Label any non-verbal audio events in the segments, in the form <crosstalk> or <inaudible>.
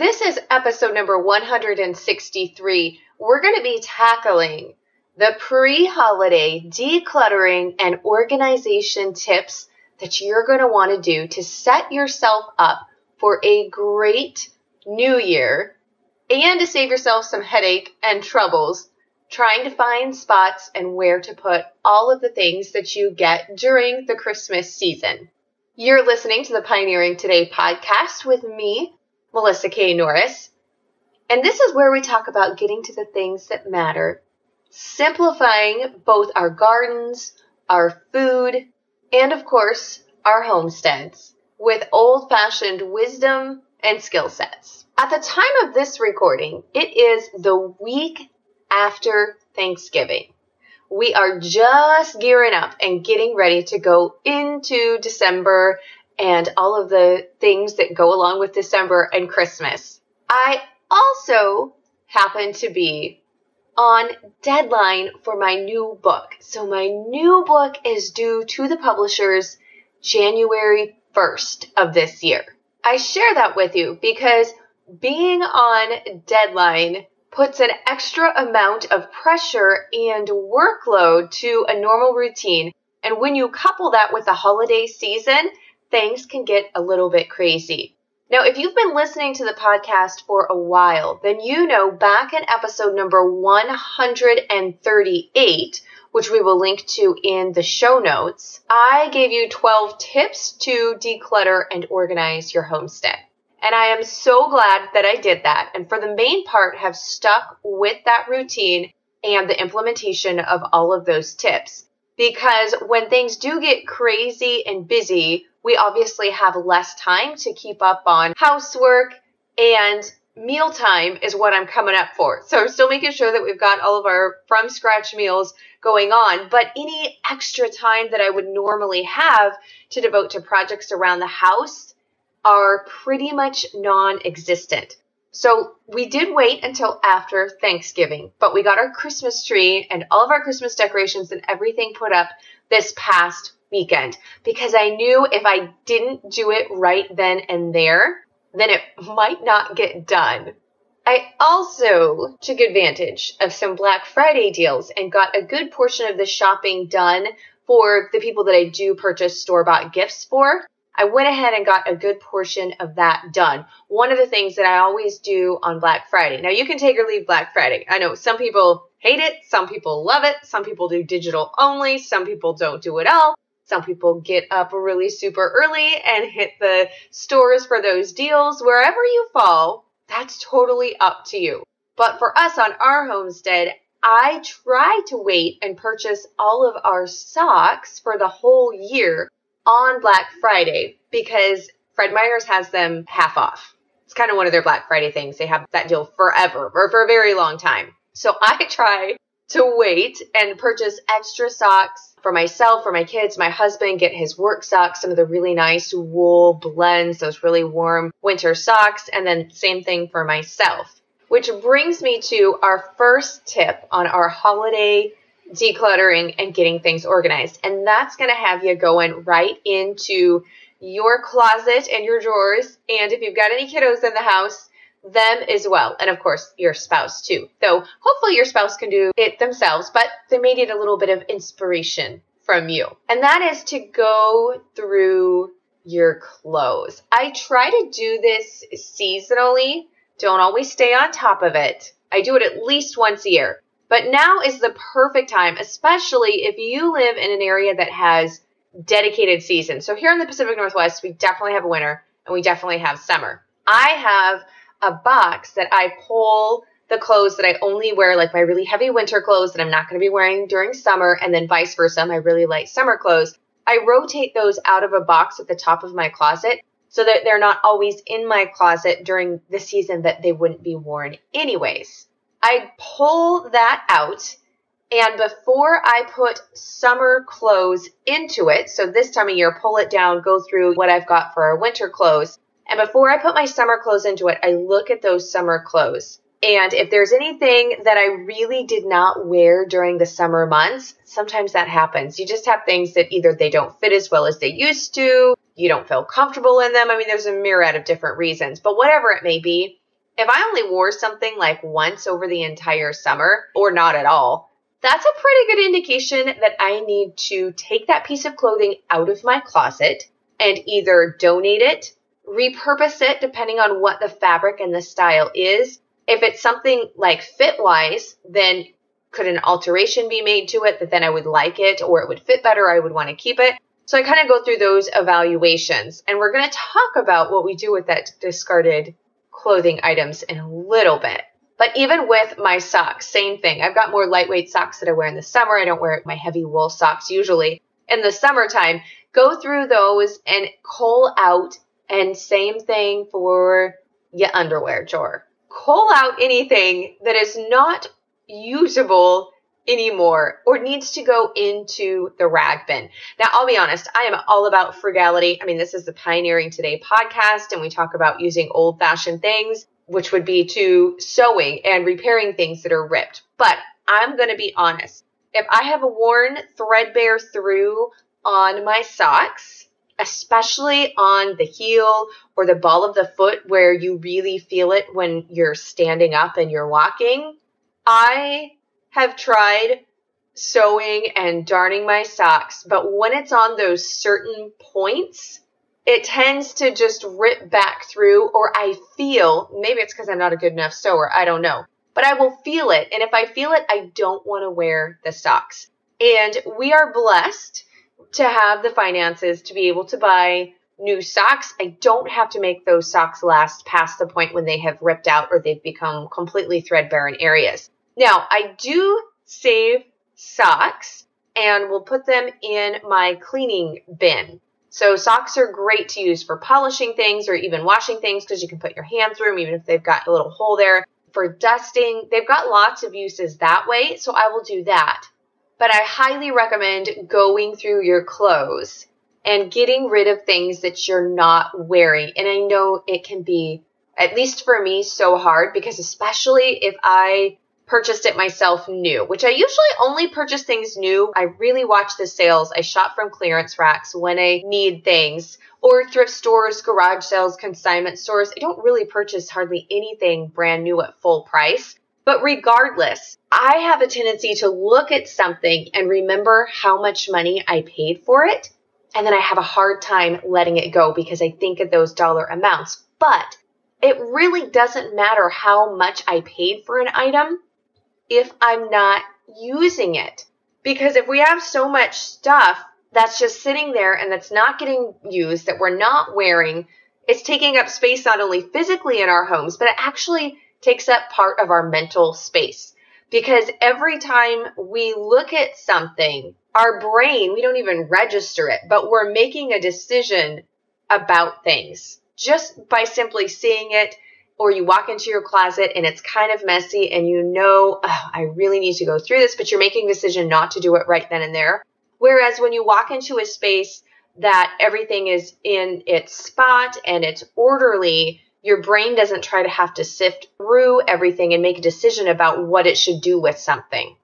This is episode number 163. We're going to be tackling the pre holiday decluttering and organization tips that you're going to want to do to set yourself up for a great new year and to save yourself some headache and troubles trying to find spots and where to put all of the things that you get during the Christmas season. You're listening to the Pioneering Today podcast with me, Melissa K. Norris. And this is where we talk about getting to the things that matter, simplifying both our gardens, our food, and of course, our homesteads with old fashioned wisdom and skill sets. At the time of this recording, it is the week after Thanksgiving. We are just gearing up and getting ready to go into December and all of the things that go along with December and Christmas. I also happen to be on deadline for my new book. So my new book is due to the publishers January 1st of this year. I share that with you because being on deadline puts an extra amount of pressure and workload to a normal routine. And when you couple that with the holiday season, things can get a little bit crazy. Now, if you've been listening to the podcast for a while, then you know back in episode number 138, which we will link to in the show notes, I gave you 12 tips to declutter and organize your homestead. And I am so glad that I did that. And for the main part, have stuck with that routine and the implementation of all of those tips. Because when things do get crazy and busy, we obviously have less time to keep up on housework and mealtime is what I'm coming up for. So I'm still making sure that we've got all of our from scratch meals going on, but any extra time that I would normally have to devote to projects around the house are pretty much non-existent. So we did wait until after Thanksgiving, but we got our Christmas tree and all of our Christmas decorations and everything put up this past weekend because I knew if I didn't do it right then and there, then it might not get done. I also took advantage of some Black Friday deals and got a good portion of the shopping done for the people that I do purchase store bought gifts for. I went ahead and got a good portion of that done. One of the things that I always do on Black Friday. Now you can take or leave Black Friday. I know some people hate it, some people love it, some people do digital only, some people don't do it all. Some people get up really super early and hit the stores for those deals. Wherever you fall, that's totally up to you. But for us on our homestead, I try to wait and purchase all of our socks for the whole year on Black Friday because Fred Meyer's has them half off. It's kind of one of their Black Friday things. They have that deal forever or for a very long time. So I <laughs> try to wait and purchase extra socks for myself, for my kids, my husband, get his work socks, some of the really nice wool blends, those really warm winter socks, and then same thing for myself. Which brings me to our first tip on our holiday decluttering and getting things organized. And that's going to have you going right into your closet and your drawers. And if you've got any kiddos in the house, them as well. And of course, your spouse too. Though hopefully your spouse can do it themselves, but they may need a little bit of inspiration from you. And that is to go through your clothes. I try to do this seasonally. Don't always stay on top of it. I do it at least once a year. But now is the perfect time, especially if you live in an area that has dedicated seasons. So here in the Pacific Northwest, we definitely have winter and we definitely have summer. I have a box that I pull the clothes that I only wear, like my really heavy winter clothes that I'm not going to be wearing during summer, and then vice versa, my really light summer clothes. I rotate those out of a box at the top of my closet so that they're not always in my closet during the season that they wouldn't be worn anyways. I pull that out and before I put summer clothes into it, so this time of year, pull it down, go through what I've got for our winter clothes, and before I put my summer clothes into it, I look at those summer clothes. And if there's anything that I really did not wear during the summer months, sometimes that happens. You just have things that either they don't fit as well as they used to, you don't feel comfortable in them. I mean, there's a myriad of different reasons, but whatever it may be, If I only wore something like once over the entire summer or not at all, that's a pretty good indication that I need to take that piece of clothing out of my closet and either donate it, repurpose it depending on what the fabric and the style is. If it's something like fit wise, then could an alteration be made to it that then I would like it or it would fit better? I would want to keep it. So I kind of go through those evaluations and we're going to talk about what we do with that discarded clothing items in a little bit. But even with my socks, same thing. I've got more lightweight socks that I wear in the summer. I don't wear my heavy wool socks usually. In the summertime, go through those and cull out. And same thing for your underwear drawer. Call out anything that is not usable anymore or needs to go into the rag bin. Now, I'll be honest, I am all about frugality. I mean, this is the Pioneering Today podcast, and we talk about using old fashioned things, which would be to sewing and repairing things that are ripped. But I'm going to be honest. If I have a worn threadbare through on my socks, especially on the heel or the ball of the foot where you really feel it when you're standing up and you're walking, I have tried sewing and darning my socks, but when it's on those certain points, it tends to just rip back through, or I feel maybe it's because I'm not a good enough sewer, I don't know. But I will feel it, and if I feel it, I don't want to wear the socks. And we are blessed to have the finances to be able to buy new socks. I don't have to make those socks last past the point when they have ripped out or they've become completely threadbare in areas. Now, I do save socks and will put them in my cleaning bin. So socks are great to use for polishing things or even washing things because you can put your hand through them even if they've got a little hole there. For dusting, they've got lots of uses that way, so I will do that. But I highly recommend going through your clothes and getting rid of things that you're not wearing. And I know it can be, at least for me, so hard because especially if I purchased it myself new, which I usually only purchase things new. I really watch the sales. I shop from clearance racks when I need things or thrift stores, garage sales, consignment stores. I don't really purchase hardly anything brand new at full price. But regardless, I have a tendency to look at something and remember how much money I paid for it and then I have a hard time letting it go because I think of those dollar amounts. But it really doesn't matter how much I paid for an item if I'm not using it. Because if we have so much stuff that's just sitting there and that's not getting used, that we're not wearing, it's taking up space not only physically in our homes, but it actually takes up part of our mental space. Because every time we look at something, our brain, we don't even register it, but we're making a decision about things just by simply seeing it. Or you walk into your closet and it's kind of messy and you know, oh, I really need to go through this, but you're making a decision not to do it right then and there. Whereas when you walk into a space that everything is in its spot and it's orderly, your brain doesn't try to have to sift through everything and make a decision about what it should do with something.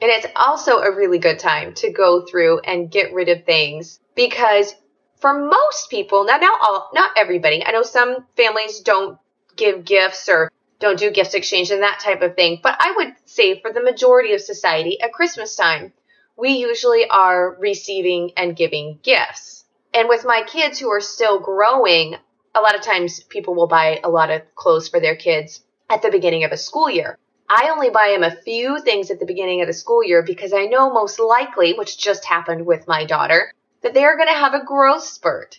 And it's also a really good time to go through and get rid of things because for most people, now not all, not everybody. I know some families don't give gifts or don't do gift exchange and that type of thing, but I would say for the majority of society at Christmas time, we usually are receiving and giving gifts. And with my kids who are still growing, a lot of times people will buy a lot of clothes for their kids at the beginning of a school year. I only buy them a few things at the beginning of the school year because I know most likely, which just happened with my daughter, that they are going to have a growth spurt.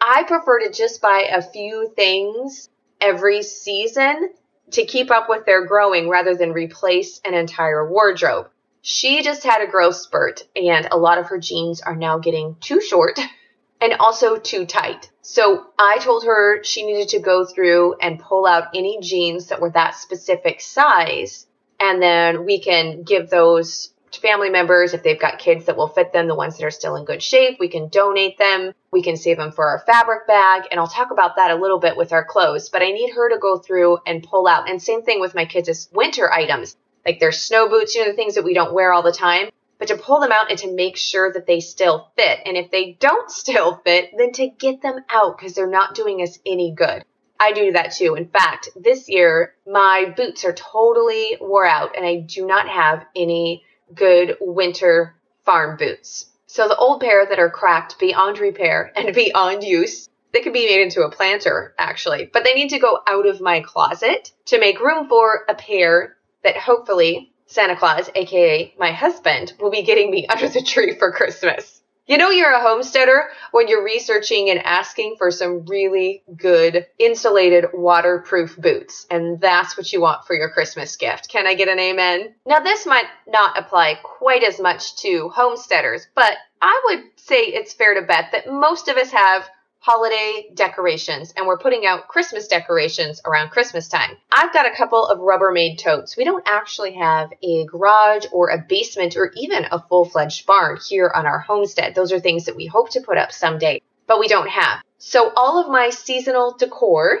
I prefer to just buy a few things every season to keep up with their growing rather than replace an entire wardrobe. She just had a growth spurt and a lot of her jeans are now getting too short <laughs> and also too tight. So I told her she needed to go through and pull out any jeans that were that specific size. And then we can give those to family members if they've got kids that will fit them, the ones that are still in good shape. We can donate them. We can save them for our fabric bag. And I'll talk about that a little bit with our clothes. But I need her to go through and pull out. And same thing with my kids' winter items, like their snow boots, you know, the things that we don't wear all the time but to pull them out and to make sure that they still fit. And if they don't <laughs> still fit, then to get them out because they're not doing us any good. I do that too. In fact, this year my boots are totally wore out and I do not have any good winter farm boots. So the old pair that are cracked beyond repair <laughs> and beyond use, they could be made into a planter actually, but they need to go out of my closet to make room for a pair that hopefully Santa Claus, aka my husband, will be getting me <laughs> under the tree for Christmas. You know you're a homesteader when you're researching and asking for some really good insulated waterproof boots. And that's what you want for your Christmas gift. Can I get an amen? Now this might not apply quite as much to homesteaders, but I would say it's fair to bet that most of us have holiday decorations and we're putting out Christmas decorations around Christmas time. I've got a couple of Rubbermaid totes. We don't actually have a garage or a basement or even a full fledged barn here on our homestead. Those are things that we hope to put up someday, but we don't have. So all of my seasonal decor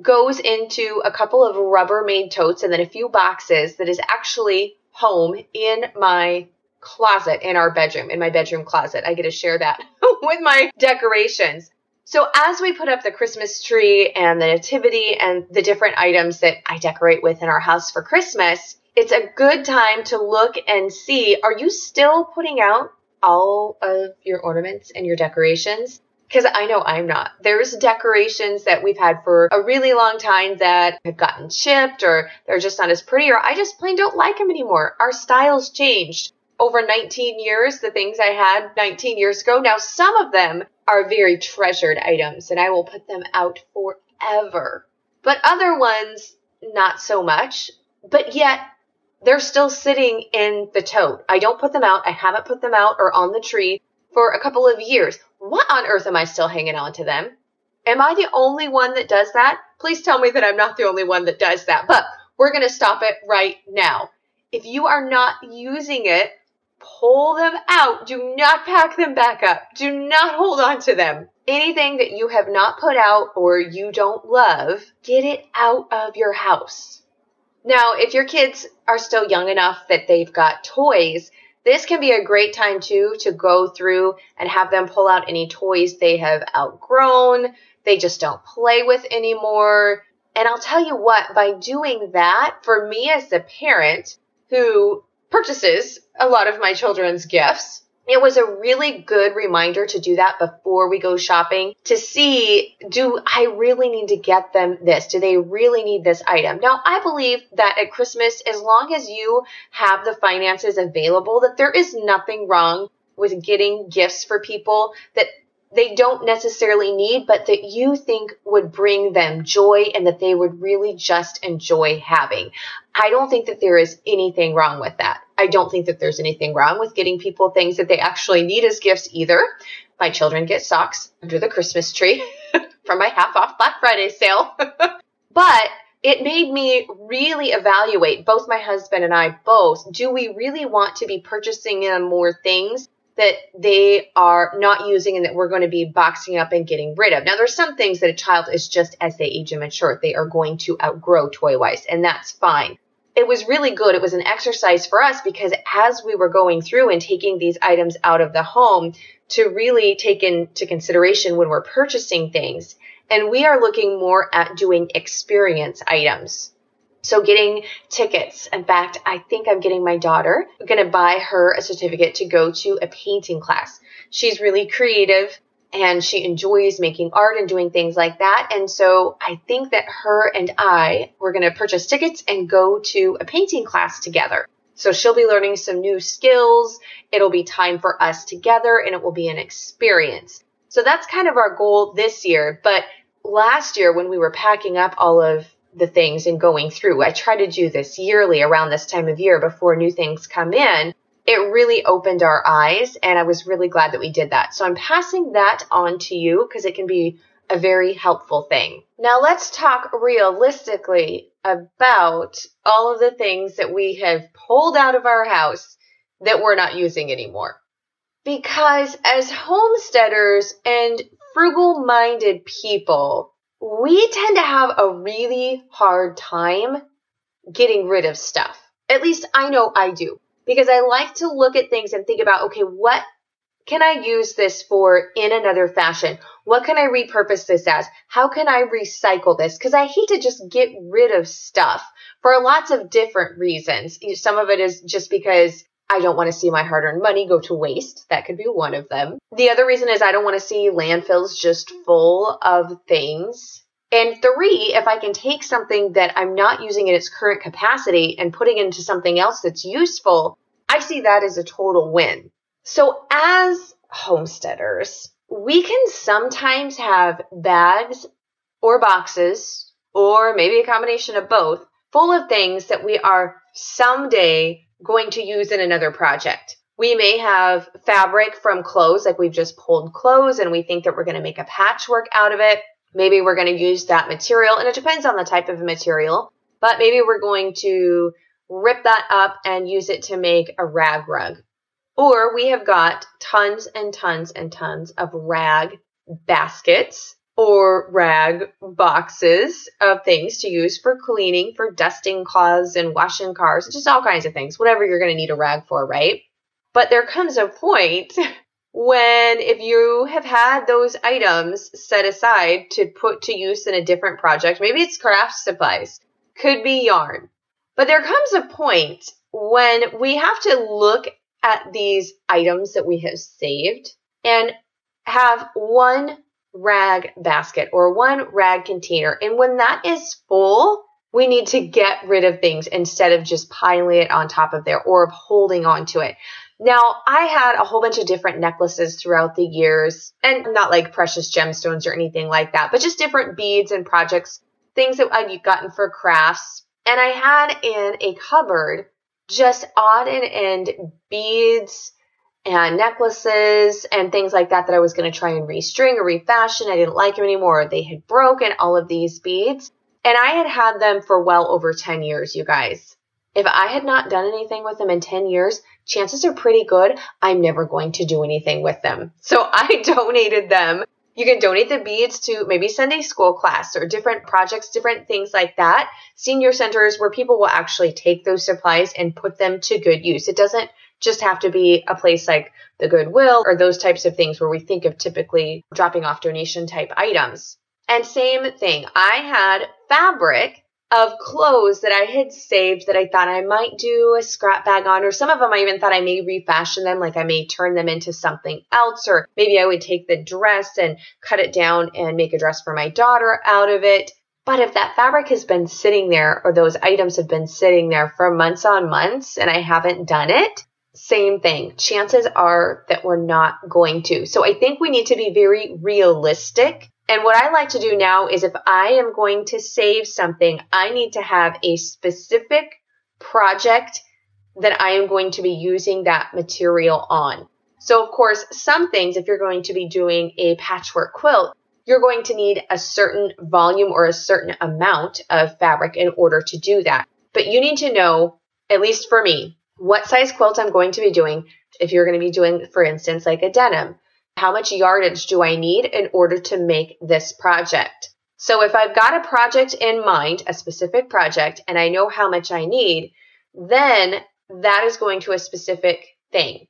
goes into a couple of Rubbermaid totes and then a few boxes that is actually home in my closet in our bedroom, in my bedroom closet. I get to share that <laughs> with my decorations. So as we put up the Christmas tree and the nativity and the different items that I decorate with in our house for Christmas, it's a good time to look and see are you still putting out all of your ornaments and your decorations? Because I know I'm not. There's decorations that we've had for a really long time that have gotten chipped or they're just not as pretty or I just plain don't like them anymore. Our styles changed over 19 years, the things I had 19 years ago. Now, some of them are very treasured items and I will put them out forever. But other ones, not so much. But yet, they're still sitting in the tote. I don't put them out. I haven't put them out or on the tree for a couple of years. What on earth am I still hanging on to them? Am I the only one that does that? Please tell me that I'm not the only one that does that. But we're going to stop it right now. If you are not using it, pull them out. Do not pack them back up. Do not hold on to them. Anything that you have not put out or you don't love, get it out of your house. Now, if your kids are still young enough that they've got toys, this can be a great time too to go through and have them pull out any toys they have outgrown, they just don't play with anymore. And I'll tell you what, by doing that, for me as a parent who purchases a lot of my children's gifts. It was a really good reminder to do that before we go shopping to see do I really need to get them this? Do they really need this item? Now, I believe that at Christmas, as long as you have the finances available, that there is nothing wrong with getting gifts for people that they don't necessarily need, but that you think would bring them joy and that they would really just enjoy having. I don't think that there is anything wrong with that. I don't think that there's anything wrong with getting people things that they actually need as gifts either. My children get socks under the Christmas tree <laughs> from my half off Black Friday sale. <laughs> but it made me really evaluate, both my husband and I both, do we really want to be purchasing more things that they are not using and that we're going to be boxing up and getting rid of. Now, there's some things that a child is just as they age and mature, they are going to outgrow toy wise, and that's fine. It was really good. It was an exercise for us because as we were going through and taking these items out of the home to really take into consideration when we're purchasing things, and we are looking more at doing experience items. So getting tickets. In fact, I think I'm getting my daughter. I'm going to buy her a certificate to go to a painting class. She's really creative and she enjoys making art and doing things like that. And so I think that her and I we're going to purchase tickets and go to a painting class together. So she'll be learning some new skills. It'll be time for us together and it will be an experience. So that's kind of our goal this year. But last year when we were packing up all of the things and going through. I try to do this yearly around this time of year before new things come in. It really opened our eyes, and I was really glad that we did that. So I'm passing that on to you because it can be a very helpful thing. Now let's talk realistically about all of the things that we have pulled out of our house that we're not using anymore. Because as homesteaders and frugal minded people, we tend to have a really hard time getting rid of stuff. At least I know I do because I like to look at things and think about, okay, what can I use this for in another fashion? What can I repurpose this as? How can I recycle this? Because I hate to just get rid of stuff for lots of different reasons. Some of it is just because I don't want to see my hard earned money go to waste. That could be one of them. The other reason is I don't want to see landfills just full of things. And three, if I can take something that I'm not using in its current capacity and putting into something else that's useful, I see that as a total win. So as homesteaders, we can sometimes have bags or boxes or maybe a combination of both full of things that we are someday going to use in another project. We may have fabric from clothes, like we've just pulled clothes and we think that we're going to make a patchwork out of it. Maybe we're going to use that material, and it depends on the type of material, but maybe we're going to rip that up and use it to make a rag rug. Or we have got tons and tons and tons of rag baskets or rag boxes of things to use for cleaning, for dusting cloths and washing cars, just all kinds of things, whatever you're going to need a rag for, right? But there comes a point <laughs> when if you have had those items set aside to put to use in a different project, maybe it's craft supplies, could be yarn. But there comes a point when we have to look at these items that we have saved and have one rag basket or one rag container. And when that is full, we need to get rid of things instead of just piling it on top of there or holding on to it. Now, I had a whole bunch of different necklaces throughout the years, and not like precious gemstones or anything like that, but just different beads and projects, things that I'd gotten for crafts. And I had in a cupboard just odd and end beads and necklaces and things like that that I was going to try and restring or refashion. I didn't like them anymore. They had broken all of these beads. And I had had them for well over 10 years, you guys. If I had not done anything with them in 10 years, chances are pretty good I'm never going to do anything with them. So <laughs> I donated them. You can donate the beads to maybe Sunday school class or different projects, different things like that. Senior centers where people will actually take those supplies and put them to good use. It doesn't just have to be a place like the Goodwill or those types of things where we think of typically dropping off donation type items. And same thing, I had fabric of clothes that I had saved that I thought I might do a scrap bag on, or some of them I even thought I may refashion them, like I may turn them into something else, or maybe I would take the dress and cut it down and make a dress for my daughter out of it. But if that fabric has been sitting there, or those items have been sitting there for months on months, and I haven't done it, same thing. Chances are that we're not going to. So I think we need to be very realistic. And what I like to do now is if I am going to save something, I need to have a specific project that I am going to be using that material on. So, of course, some things, if you're going to be doing a patchwork quilt, you're going to need a certain volume or a certain amount of fabric in order to do that. But you need to know, at least for me, what size quilt I'm going to be doing. If you're going to be doing, for instance, like a denim, how much yardage do I need in order to make this project? So if I've got a project in mind, a specific project, and I know how much I need, then that is going to a specific thing.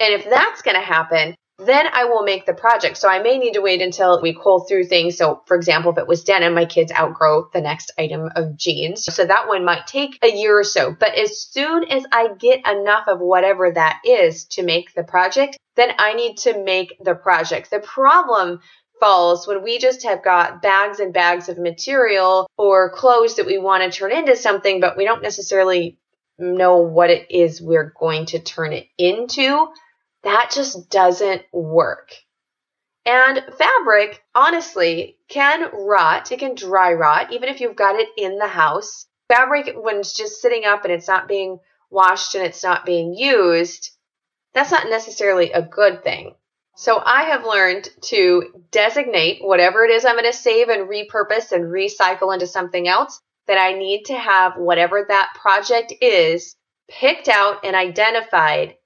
And if that's going to happen, then I will make the project. So I may need to wait until we cull through things. So, for example, if it was denim, my kids outgrow the next item of jeans. So that one might take a year or so. But as soon as I get enough of whatever that is to make the project, then I need to make the project. The problem falls when we just have got bags and bags of material or clothes that we want to turn into something, but we don't necessarily know what it is we're going to turn it into that just doesn't work. And fabric, honestly, can rot. It can dry rot, even if you've got it in the house. Fabric, when it's just sitting up and it's not being washed and it's not being used, that's not necessarily a good thing. So I have learned to designate whatever it is I'm going to save and repurpose and recycle into something else that I need to have whatever that project is picked out and identified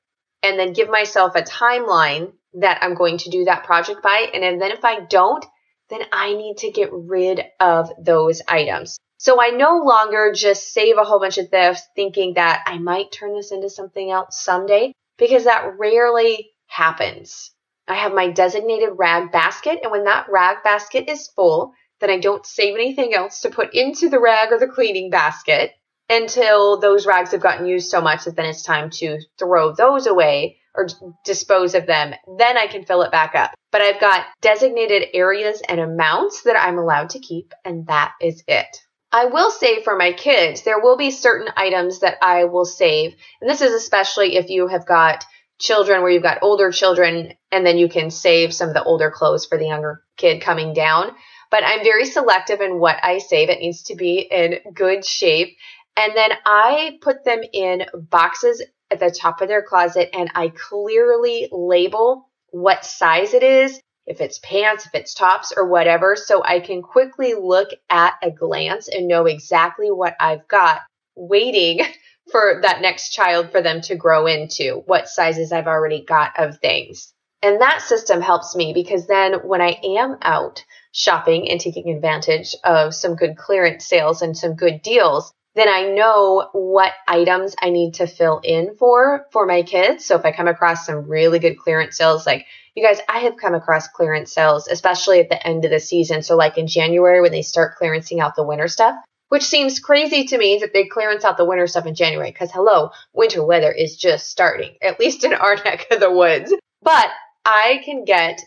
and then give myself a timeline that I'm going to do that project by. And then if I don't, then I need to get rid of those items. So I no longer just save a whole bunch of this thinking that I might turn this into something else someday because that rarely happens. I have my designated rag basket, and when that rag basket is full, then I don't save anything else to put into the rag or the cleaning basket until those rags have gotten used so much that then it's time to throw those away or dispose of them. Then I can fill it back up. But I've got designated areas and amounts that I'm allowed to keep, and that is it. I will say for my kids, there will be certain items that I will save. And this is especially if you have got children where you've got older children and then you can save some of the older clothes for the younger kid coming down. But I'm very selective in what I save. It needs to be in good shape. And then I put them in boxes at the top of their closet and I clearly label what size it is, if it's pants, if it's tops, or whatever, so I can quickly look at a glance and know exactly what I've got waiting <laughs> for that next child for them to grow into, what sizes I've already got of things. And that system helps me because then when I am out shopping and taking advantage of some good clearance sales and some good deals, then I know what items I need to fill in for for my kids. So if I come across some really good clearance sales, like you guys, I have come across clearance sales, especially at the end of the season. So like in January when they start clearancing out the winter stuff, which seems crazy to me that they clearance out the winter stuff in January because hello, winter weather is just starting, at least in our <laughs> neck of the woods. But I can get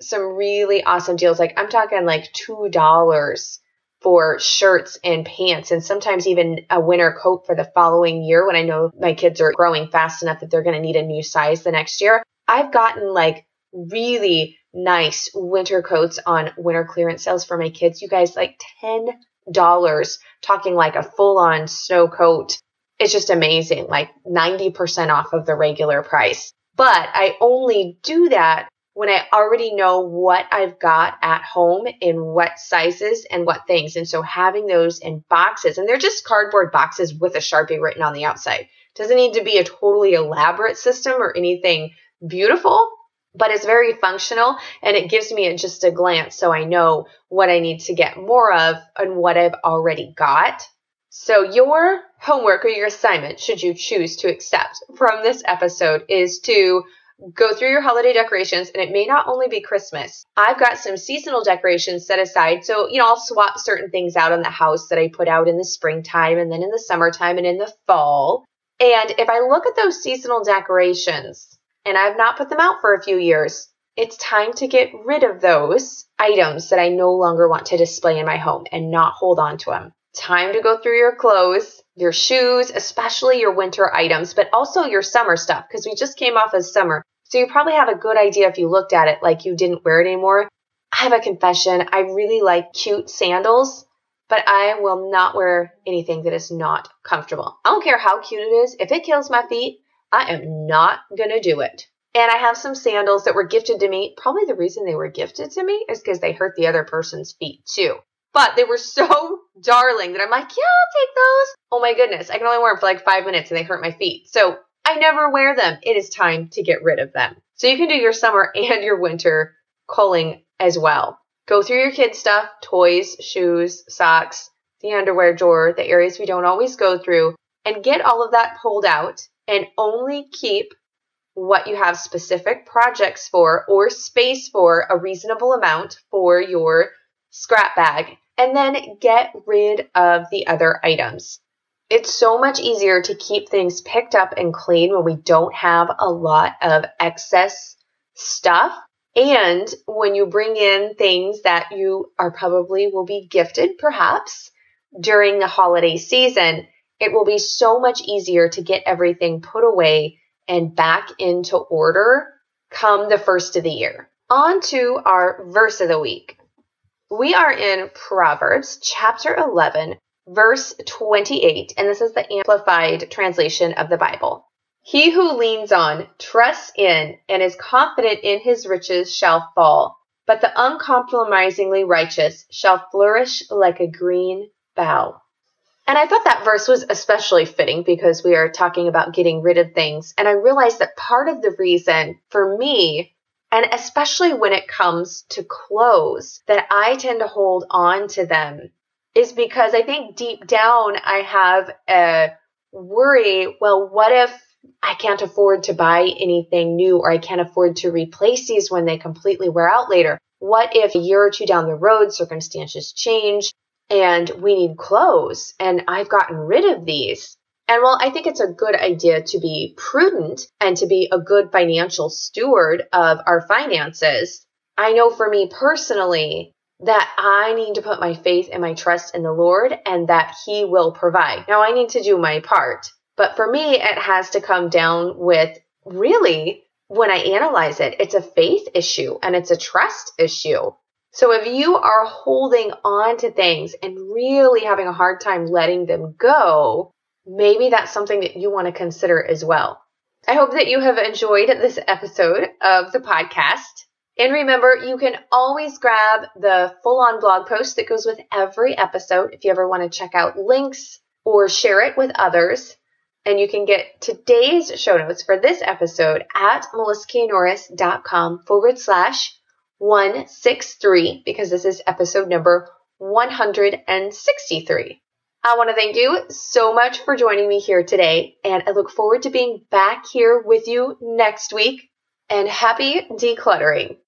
some really awesome deals. Like I'm talking like $2 for shirts and pants and sometimes even a winter coat for the following year when I know my kids are growing fast enough that they're going to need a new size the next year. I've gotten like really nice winter coats on winter clearance sales for my kids. You guys like 10 dollars talking like a full on snow coat. It's just amazing, like 90% off of the regular price. But I only do that when I already know what I've got at home in what sizes and what things. And so having those in boxes, and they're just cardboard boxes with a Sharpie written on the outside. Doesn't need to be a totally elaborate system or anything beautiful, but it's very functional and it gives me just a glance so I know what I need to get more of and what I've already got. So, your homework or your assignment, should you choose to accept from this episode, is to go through your holiday decorations and it may not only be Christmas. I've got some seasonal decorations set aside. So, you know, I'll swap certain things out in the house that I put out in the springtime and then in the summertime and in the fall. And if I look at those seasonal decorations, and I've not put them out for a few years. It's time to get rid of those items that I no longer want to display in my home and not hold on to them. Time to go through your clothes, your shoes, especially your winter items, but also your summer stuff because we just came off of summer. So you probably have a good idea if you looked at it like you didn't wear it anymore. I have a confession. I really like cute sandals, but I will not wear anything that is not comfortable. I don't care how cute it is. If it kills my feet, I am not going to do it. And I have some sandals that were gifted to me. Probably the reason they were gifted to me is because they hurt the other person's feet too. But they were <laughs> so darling that I'm like, yeah, I'll take those. Oh my goodness. I can only wear them for like five minutes and they hurt my feet. So I never wear them. It is time to get rid of them. So you can do your summer <laughs> and your winter culling as well. Go through your kids' stuff, toys, shoes, socks, the underwear drawer, the areas we don't always go through, and get all of that pulled out and only keep what you have specific projects for or space for a reasonable amount for your scrap bag and then get rid of the other items. It's so much easier to keep things picked up and clean when we don't have a lot of excess stuff. And when you bring in things that you are probably will be gifted perhaps during the holiday season, it will be so much easier to get everything put away and back into order come the first of the year. On to our verse of the week. We are in Proverbs chapter 11, verse 28, and this is the amplified translation of the Bible. He who leans on, trusts in, and is confident in his riches shall fall, but the uncompromisingly righteous shall flourish like a green bough. And I thought that verse was especially fitting because we are talking about getting rid of things. And I realized that part of the reason for me, and especially when it comes to clothes, that I tend to hold on to them is because I think deep down I have a worry well, what if I can't afford to buy anything new or I can't afford to replace these when they completely wear out later. What if a year or two down the road circumstances change and we need clothes and I've gotten rid of these? And while I think it's a good idea to be prudent and to be a good financial steward of our finances, I know for me personally that I need to put my faith and my trust in the Lord and that He will provide. Now I need to do my part. But for me, it has to come down with really, when I analyze it, it's a faith issue and it's a trust issue. So if you are holding on to things and really having a hard time letting them go, maybe that's something that you want to consider as well. I hope that you have enjoyed this episode of the podcast. And remember, you can always grab the full on blog post that goes with every episode if you ever want to check out links or share it with others. And you can get today's show notes for this episode at melissaknorris.com forward slash 163 because this is episode number 163. I want to thank you so much for joining me here today, and I look forward to being back here with you next week. And happy decluttering.